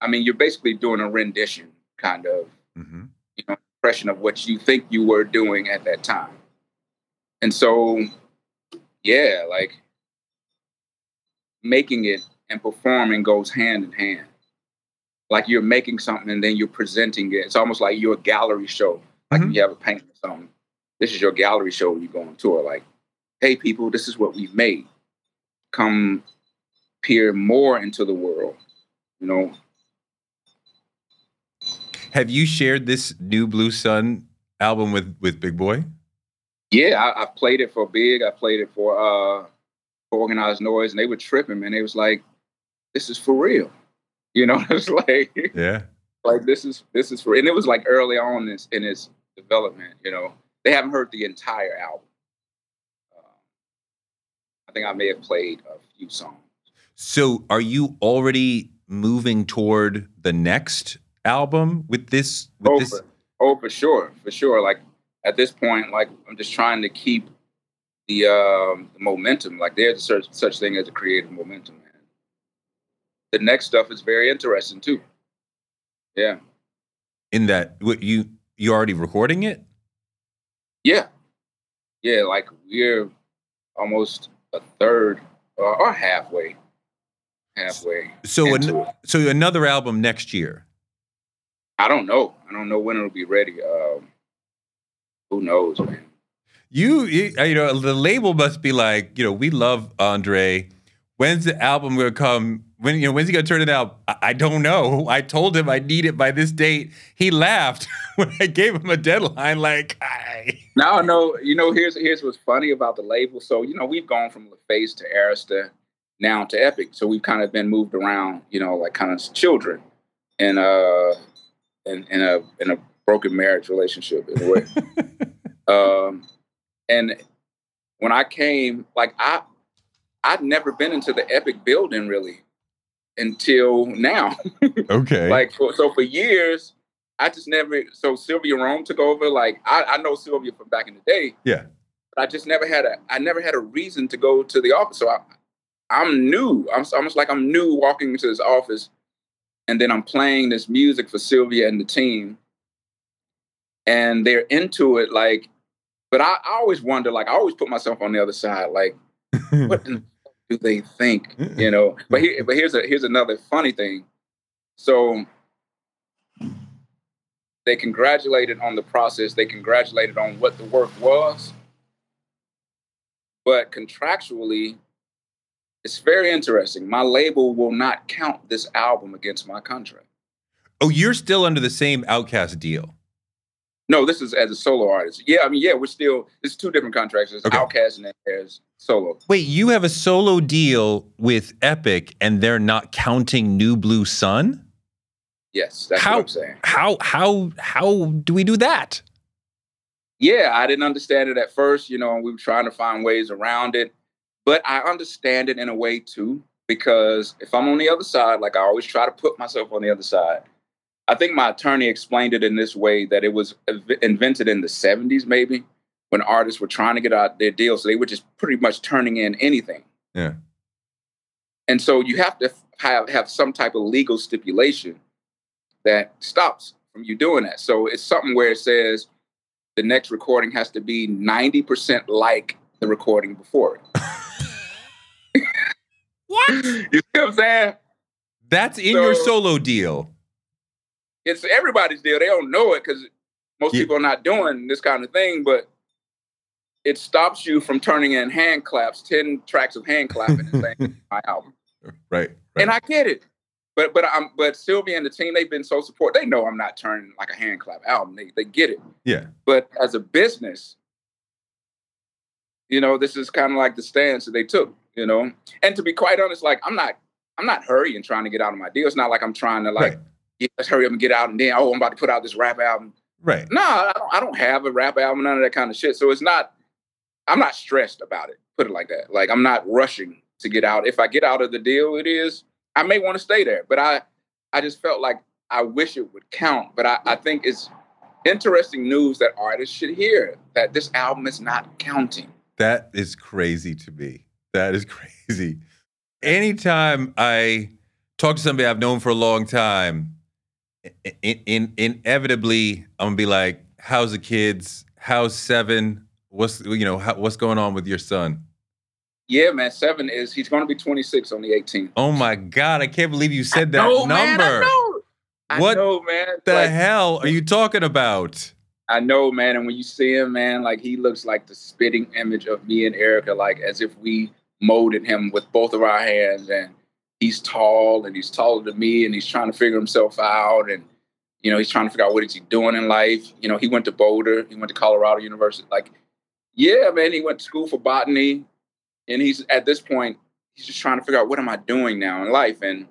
I mean, you're basically doing a rendition, kind of, hmm you know, impression of what you think you were doing at that time. And so, yeah, like making it and performing goes hand in hand. Like you're making something and then you're presenting it. It's almost like your gallery show. Like Mhm. if you have a painting or something. This is your gallery show when you go on tour. Like, hey people, this is what we've made. Come peer more into the world. You know, Have you shared this new Blue Sun album with with Big Boi? Yeah, I, I've played it for Big. I played it for uh for Organized Noise, and they were tripping, man. They was like, "This is for real," you know. It's like, Yeah. like this is this is for, and it was like early on in its in its development. You know, they haven't heard the entire album. Uh, I think I may have played a few songs. So, are you already moving toward the next album with this? With Oh, this? for, oh, for sure, for sure. Like at this point, like I'm just trying to keep the um, the momentum. Like there's such such thing as a creative momentum, man. The next stuff is very interesting too. Yeah, In that, what you you already recording it? yeah, yeah. Like we're almost a third or, or halfway, halfway. So, an, so another album next year. I don't know. I don't know when it'll be ready. Um, who knows, man? You, you you know, the label must be like, you know, we love Andre. When's the album gonna come? When you know, when's he gonna turn it out? I, I don't know. I told him I need it by this date. He laughed when I gave him a deadline. Like, I, Now no, you know, here's here's what's funny about the label. So, you know, we've gone from LaFace to Arista now to Epic. So we've kind of been moved around, you know, like kind of children in uh in, in a in a broken marriage relationship in a way. um and when I came, like I I'd never been into the Epic building really until now. okay. Like for, so for years, I just never. So Sylvia Rhone took over. Like I, I know Sylvia from back in the day. Yeah. But I just never had a. I never had a reason to go to the office. So I, I'm new. I'm almost like I'm new walking into this office, and then I'm playing this music for Sylvia and the team. And they're into it. Like, but I, I always wonder. Like, I always put myself on the other side. Like, what in the do they think? You know. But here, but here's a here's another funny thing. So they congratulated on the process. They congratulated on what the work was. But contractually, it's very interesting. My label will not count this album against my contract. Oh, you're still under the same OutKast deal. No, this is as a solo artist. Yeah, I mean, yeah, we're still. It's two different contracts. There's Okay. OutKast and there's solo. Wait, you have a solo deal with Epic and they're not counting New Blue Sun? Yes, that's How- what I'm saying. How how how do we do that? Yeah, I didn't understand it at first. You know, and we were trying to find ways around it, but I understand it in a way too because if I'm on the other side, like I always try to put myself on the other side. I think my attorney explained it in this way that it was invented in the 70s, maybe, when artists were trying to get out their deals. So they were just pretty much turning in anything. Yeah. And so you have to have, have some type of legal stipulation that stops from you doing that. So it's something where it says the next recording has to be 90% like the recording before it. What? You see what I'm saying? That's in your solo deal. It's everybody's deal. They don't know it because most Yeah. people are not doing this kind of thing, but it stops you from turning in hand claps, 10 tracks of hand clapping and saying my album. Right. And I get it. But but I'm but Sylvia and the team, they've been so supportive. They know I'm not turning like a hand clap album. They they get it. yeah. But as a business, you know, this is kind of like the stance that they took, you know. And to be quite honest, like I'm not I'm not hurrying trying to get out of my deal. It's not like I'm trying to like, right. Yeah, let's hurry up and get out and then oh, I'm about to put out this rap album. Right. No, I don't, I don't have a rap album, none of that kind of shit. So it's not I'm not stressed about it. Put it like that. Like I'm not rushing to get out. If I get out of the deal, it is I may want to stay there. But I I just felt like I wish it would count. But I, I think it's interesting news that artists should hear that this album is not counting. That is crazy to me. That is crazy. Anytime I talk to somebody I've known for a long time, in, in, inevitably I'm gonna be like, "How's the kids? How's seven? What's you know how, what's going on with your son?" Yeah, man. Seven is he's gonna be 26 on the 18th. Oh my god, I can't believe you said that No, number. man, I know. I What know, man. The Like, hell are you talking about? I know, man. And when you see him, man, like he looks like the spitting image of me and Erica, like as if we molded him with both of our hands. And he's tall and he's taller than me and he's trying to figure himself out. And, you know, he's trying to figure out what is he doing in life. You know, he went to Boulder, he went to Colorado University. Like, yeah, man, he went to school for botany. And he's at this point, he's just trying to figure out what am I doing now in life. And,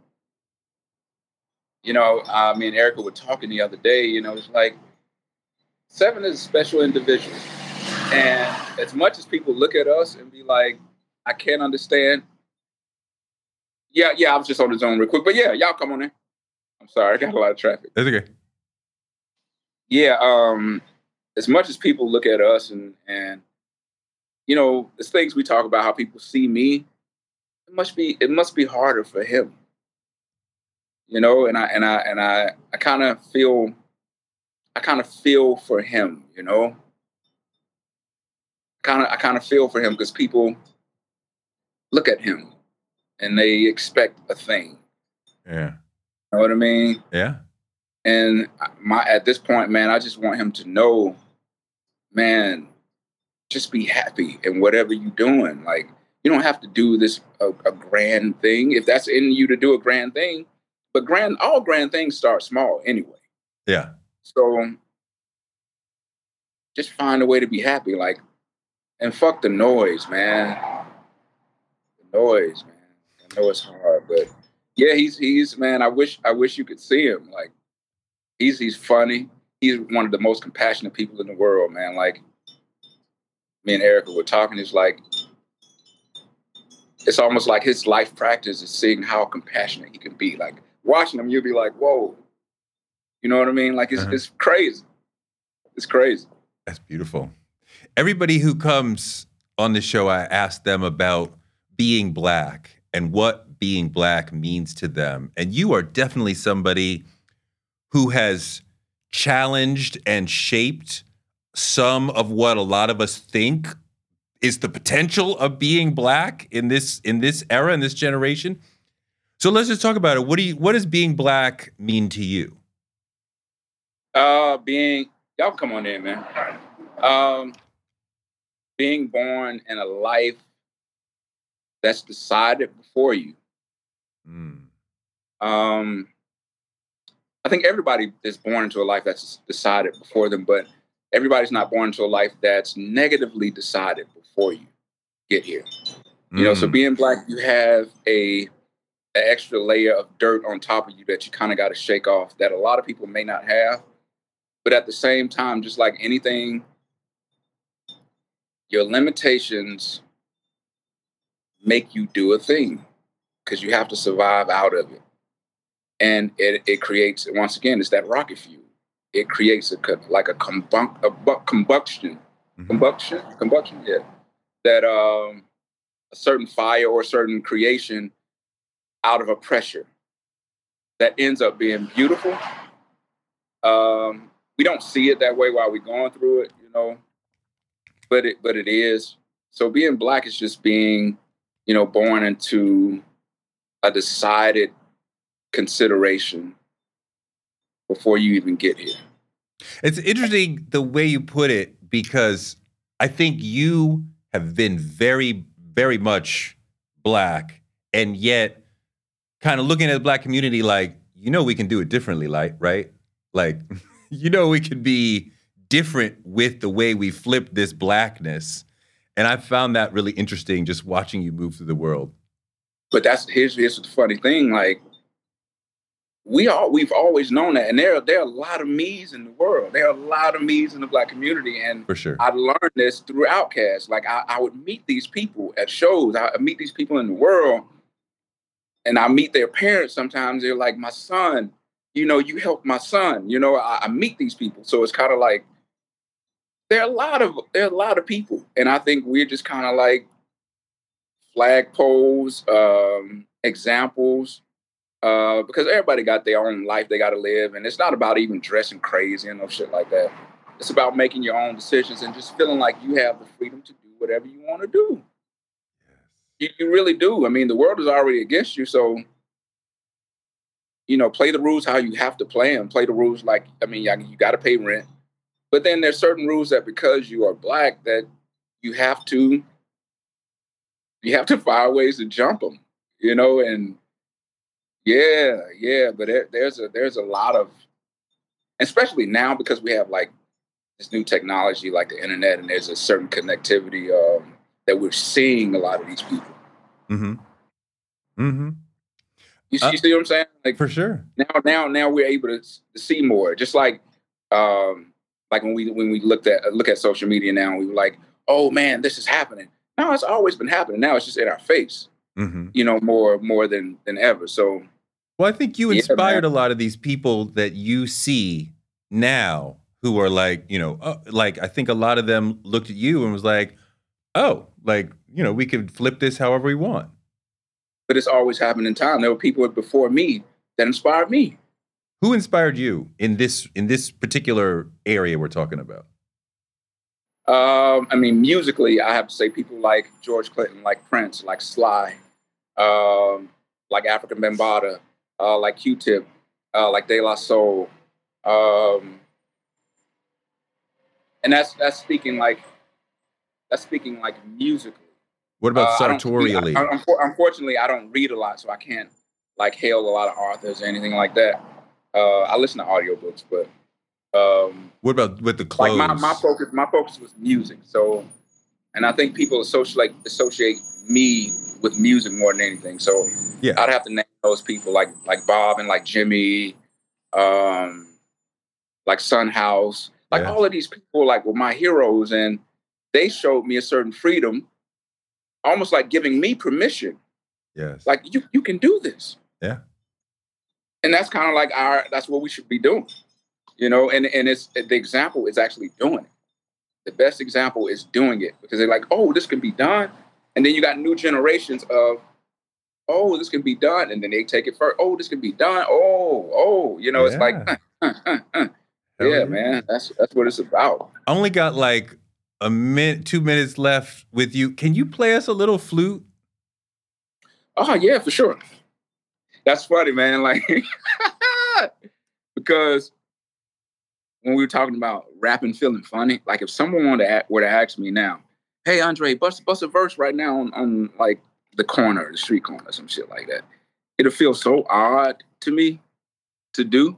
you know, uh, me and Erica were talking the other day, you know, it's like, Seven is a special individual. And as much as people look at us and be like, I can't understand. Yeah, yeah, I was just on the zone real quick. But yeah, y'all come on in. I'm sorry, I got a lot of traffic. That's okay. Yeah, um, as much as people look at us and and you know, there's things we talk about how people see me, it must be it must be harder for him. You know, and I and I and I I kind of feel I kind of feel for him, you know. Kind of I kind of feel for him because people look at him and they expect a thing. Yeah. You know what I mean? Yeah. And my at this point, man, I just want him to know, man, just be happy in whatever you're doing. Like you don't have to do this a, a grand thing if that's in you to do a grand thing. But grand, all grand things start small anyway. Yeah. So just find a way to be happy. Like, and fuck the noise, man. The noise, man. Know it's hard, but yeah, he's he's man. I wish I wish you could see him. Like, he's he's funny. He's one of the most compassionate people in the world, man. Like, me and Erica were talking. It's like it's almost like his life practice is seeing how compassionate he can be. Like watching him, you'll be like, whoa. You know what I mean? Like it's Uh-huh. it's crazy. It's crazy. That's beautiful. Everybody who comes on the show, I ask them about being black and what being black means to them. And you are definitely somebody who has challenged and shaped some of what a lot of us think is the potential of being black in this in this era in this generation. So let's just talk about it. What do you what does being black mean to you? Uh being y'all come on in, man. Um being born in a life that's decided before you. Mm. Um I think everybody is born into a life that's decided before them, but everybody's not born into a life that's negatively decided before you get here. You know, so mm. being black, you have a an extra layer of dirt on top of you that you kind of got to shake off that a lot of people may not have. But at the same time, just like anything, your limitations make you do a thing because you have to survive out of it. And it, it creates, once again, it's that rocket fuel it creates a like a, combun- a combustion, mm-hmm. combustion, combustion. Yeah, that um, a certain fire or a certain creation out of a pressure that ends up being beautiful. Um, we don't see it that way while we're going through it, you know, but it but it is. So being black is just being, you know, born into a decided consideration before you even get here. It's interesting the way you put it because I think you have been very, very much black, and yet kind of looking at the black community like, you know, we can do it differently, like, right? Like, you know, we could be different with the way we flip this blackness. And I found that really interesting just watching you move through the world. But that's here's here's the funny thing. Like we all we've always known that, and there there are a lot of me's in the world. There are a lot of me's in the black community, and for sure, I learned this through OutKast. Like I, I would meet these people at shows. I meet these people in the world, and I meet their parents. Sometimes they're like, "My son, you know, you helped my son." You know, I, I meet these people, so it's kind of like there are a lot of there are a lot of people, and I think we're just kind of like flagpoles, um, examples uh, because everybody got their own life they got to live, and it's not about even dressing crazy and no shit like that. It's about making your own decisions and just feeling like you have the freedom to do whatever you want to do. You, you really do. I mean, the world is already against you, so you know, play the rules how you have to play them. Play the rules like I mean, you got to pay rent, but then there's certain rules that because you are black that you have to you have to find ways to jump them. You know, and yeah, yeah, but there, there's a there's a lot of, especially now because we have like this new technology like the internet, and there's a certain connectivity um, that we're seeing a lot of these people. Mm-hmm. Mm-hmm. You, uh, you see what I'm saying? Like for sure. Now, now, now we're able to, to see more. Just like, um, like when we when we looked at look at social media now, we were like, oh man, this is happening. Now it's always been happening. Now it's just in our face. Mm-hmm. You know, more more than than ever. So well, I think you inspired yeah, a lot of these people that you see now who are like, you know, uh, like I think a lot of them looked at you and was like, oh, like, you know, we could flip this however we want. But it's always happened in time. There were people before me that inspired me. Who inspired you in this in this particular area we're talking about? Um, I mean, musically, I have to say people like George Clinton, like Prince, like Sly, um, like Afrika Bambaataa, uh, like Q-Tip, uh, like De La Soul, um, and that's that's speaking like that's speaking like musically. What about uh, sartorially? I I, unfortunately, I don't read a lot, so I can't like hail a lot of authors or anything like that. Uh, I listen to audiobooks, but um, what about with the clothes? Like my, my focus, my focus was music. So, and I think people associate associate me with music more than anything. So, yeah, I'd have to name those people like like Bob and like Jimmy, um, like Son House, like yeah. all of these people like were my heroes, and they showed me a certain freedom, almost like giving me permission. Yes, like you you can do this. Yeah, and that's kind of like our that's what we should be doing, you know. And and it's the example is actually doing it. The best example is doing it because they're like, oh, this can be done, and then you got new generations of oh, this can be done. And then they take it first. Oh, this can be done. Oh, oh, you know, yeah. it's like, uh, uh, uh, yeah, yeah, man. That's that's what it's about. I only got like a minute, two minutes left with you. Can you play us a little flute? Oh yeah, for sure. That's funny, man. Like because when we were talking about rapping, feeling funny, like if someone wanted to, were to ask me now, "Hey, Andre, bust bust a verse right now on, on like the corner, the street corner, some shit like that," it'll feel so odd to me to do.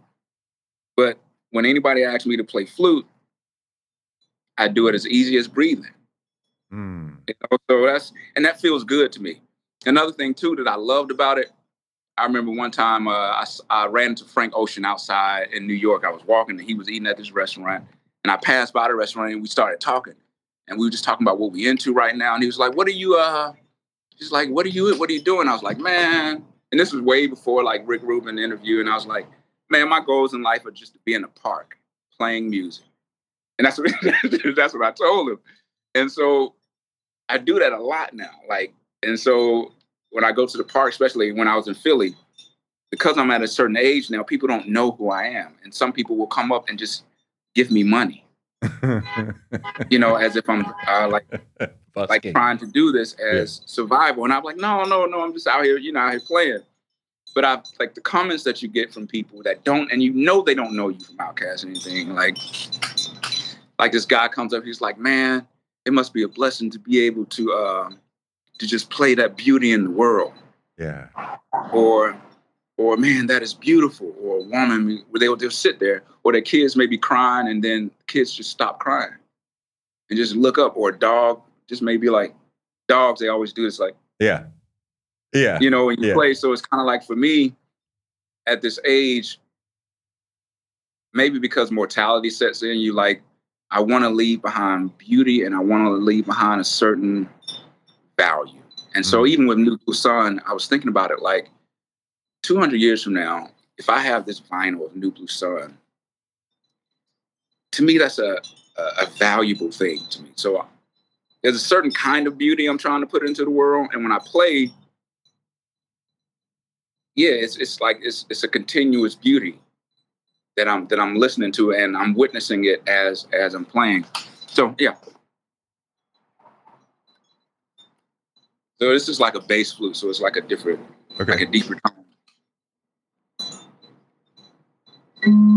But when anybody asks me to play flute, I do it as easy as breathing. Mm. You know, so that's and that feels good to me. Another thing too that I loved about it, I remember one time uh, I, I ran into Frank Ocean outside in New York. I was walking and he was eating at this restaurant, and I passed by the restaurant and we started talking, and we were just talking about what we into right now. And he was like, "What are you? Uh, he's like, what are you? What are you doing?" I was like, "Man," and this was way before like Rick Rubin interview, and I was like, "Man, my goals in life are just to be in the park playing music." And that's what that's what I told him. And so I do that a lot now. Like, and so when I go to the park, especially when I was in Philly, because I'm at a certain age now, people don't know who I am. And some people will come up and just give me money. you know, as if I'm uh, like like trying to do this as yeah. survival. And I'm like, no, no, no, I'm just out here, you know, out here playing. But I like the comments that you get from people that don't, and you know they don't know you from OutKast or anything. Like, like this guy comes up, he's like, man, it must be a blessing to be able to uh, to just play that beauty in the world. Yeah. Or or man, that is beautiful. Or a woman, they'll just sit there, or their kids may be crying, and then kids just stop crying and just look up. Or a dog just maybe like dogs, they always do this, like yeah, yeah, you know, when you yeah. play. So it's kind of like for me at this age, maybe because mortality sets in, you like I want to leave behind beauty and I want to leave behind a certain value. And so mm-hmm. even with New Blue Sun, I was thinking about it like 200 years from now, if I have this vinyl of New Blue Sun, to me, that's a, a, a valuable thing to me. So there's a certain kind of beauty I'm trying to put into the world. And when I play, yeah, it's, it's like, it's, it's a continuous beauty that I'm that I'm listening to and I'm witnessing it as as I'm playing. So yeah. So this is like a bass flute, so it's like a different, okay. like a deeper tone.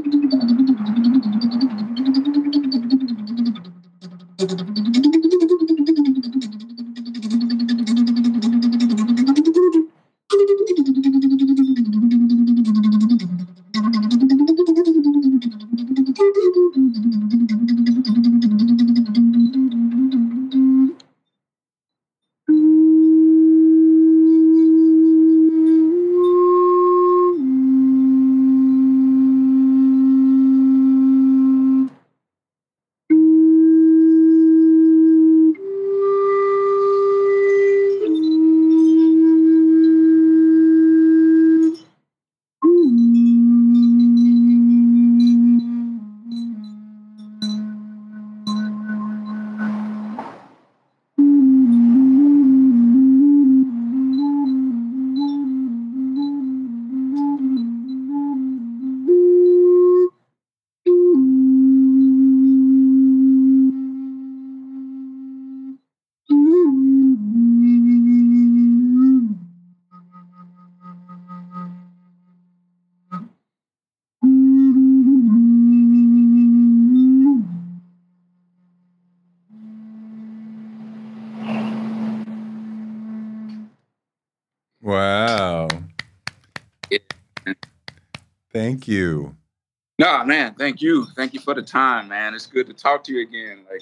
thank you. Thank you for the time, man. It's good to talk to you again. Like,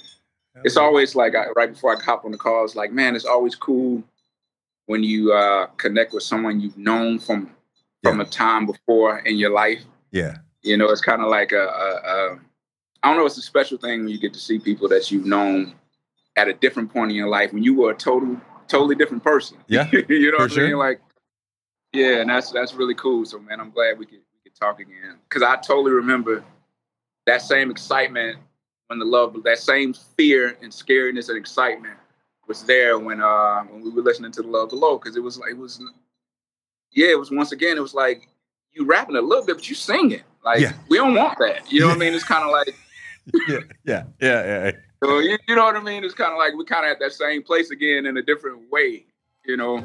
it's always like I, right before I hop on the call, it's like, man, it's always cool when you uh, connect with someone you've known from from Yeah. a time before in your life. Yeah. You know, it's kind of like a, a, a, I don't know, it's a special thing when you get to see people that you've known at a different point in your life when you were a total, totally different person. Yeah, you know what I mean? sure. Like, yeah, and that's that's really cool. So, man, I'm glad we could we could talk again because I totally remember that same excitement when the love, that same fear and scariness and excitement was there when uh when we were listening to the Love Below because it was like it was yeah it was once again it was like you rapping a little bit but you singing like Yeah. we don't want that you know what I mean it's kind of like yeah. Yeah. Yeah. Yeah. so you, you know what I mean it's kind of like we kind of at that same place again in a different way you know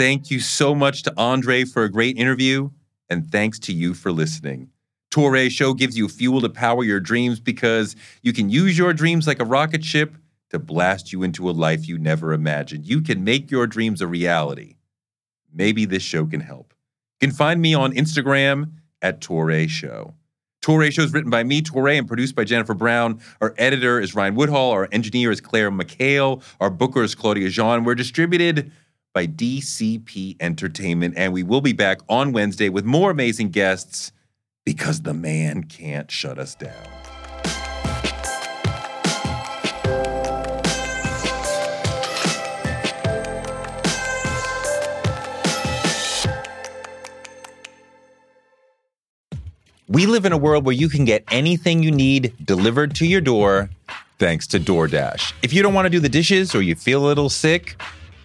Thank you so much to Andre for a great interview, and thanks to you for listening. Toure Show gives you fuel to power your dreams because you can use your dreams like a rocket ship to blast you into a life you never imagined. You can make your dreams a reality. Maybe this show can help. You can find me on Instagram at Toure Show. Toure Show is written by me, Toure, and produced by Jennifer Brown. Our editor is Ryan Woodhall. Our engineer is Claire McHale. Our booker is Claudia Jean. We're distributed by DCP Entertainment, and we will be back on Wednesday with more amazing guests because the man can't shut us down. We live in a world where you can get anything you need delivered to your door thanks to DoorDash. If you don't want to do the dishes or you feel a little sick,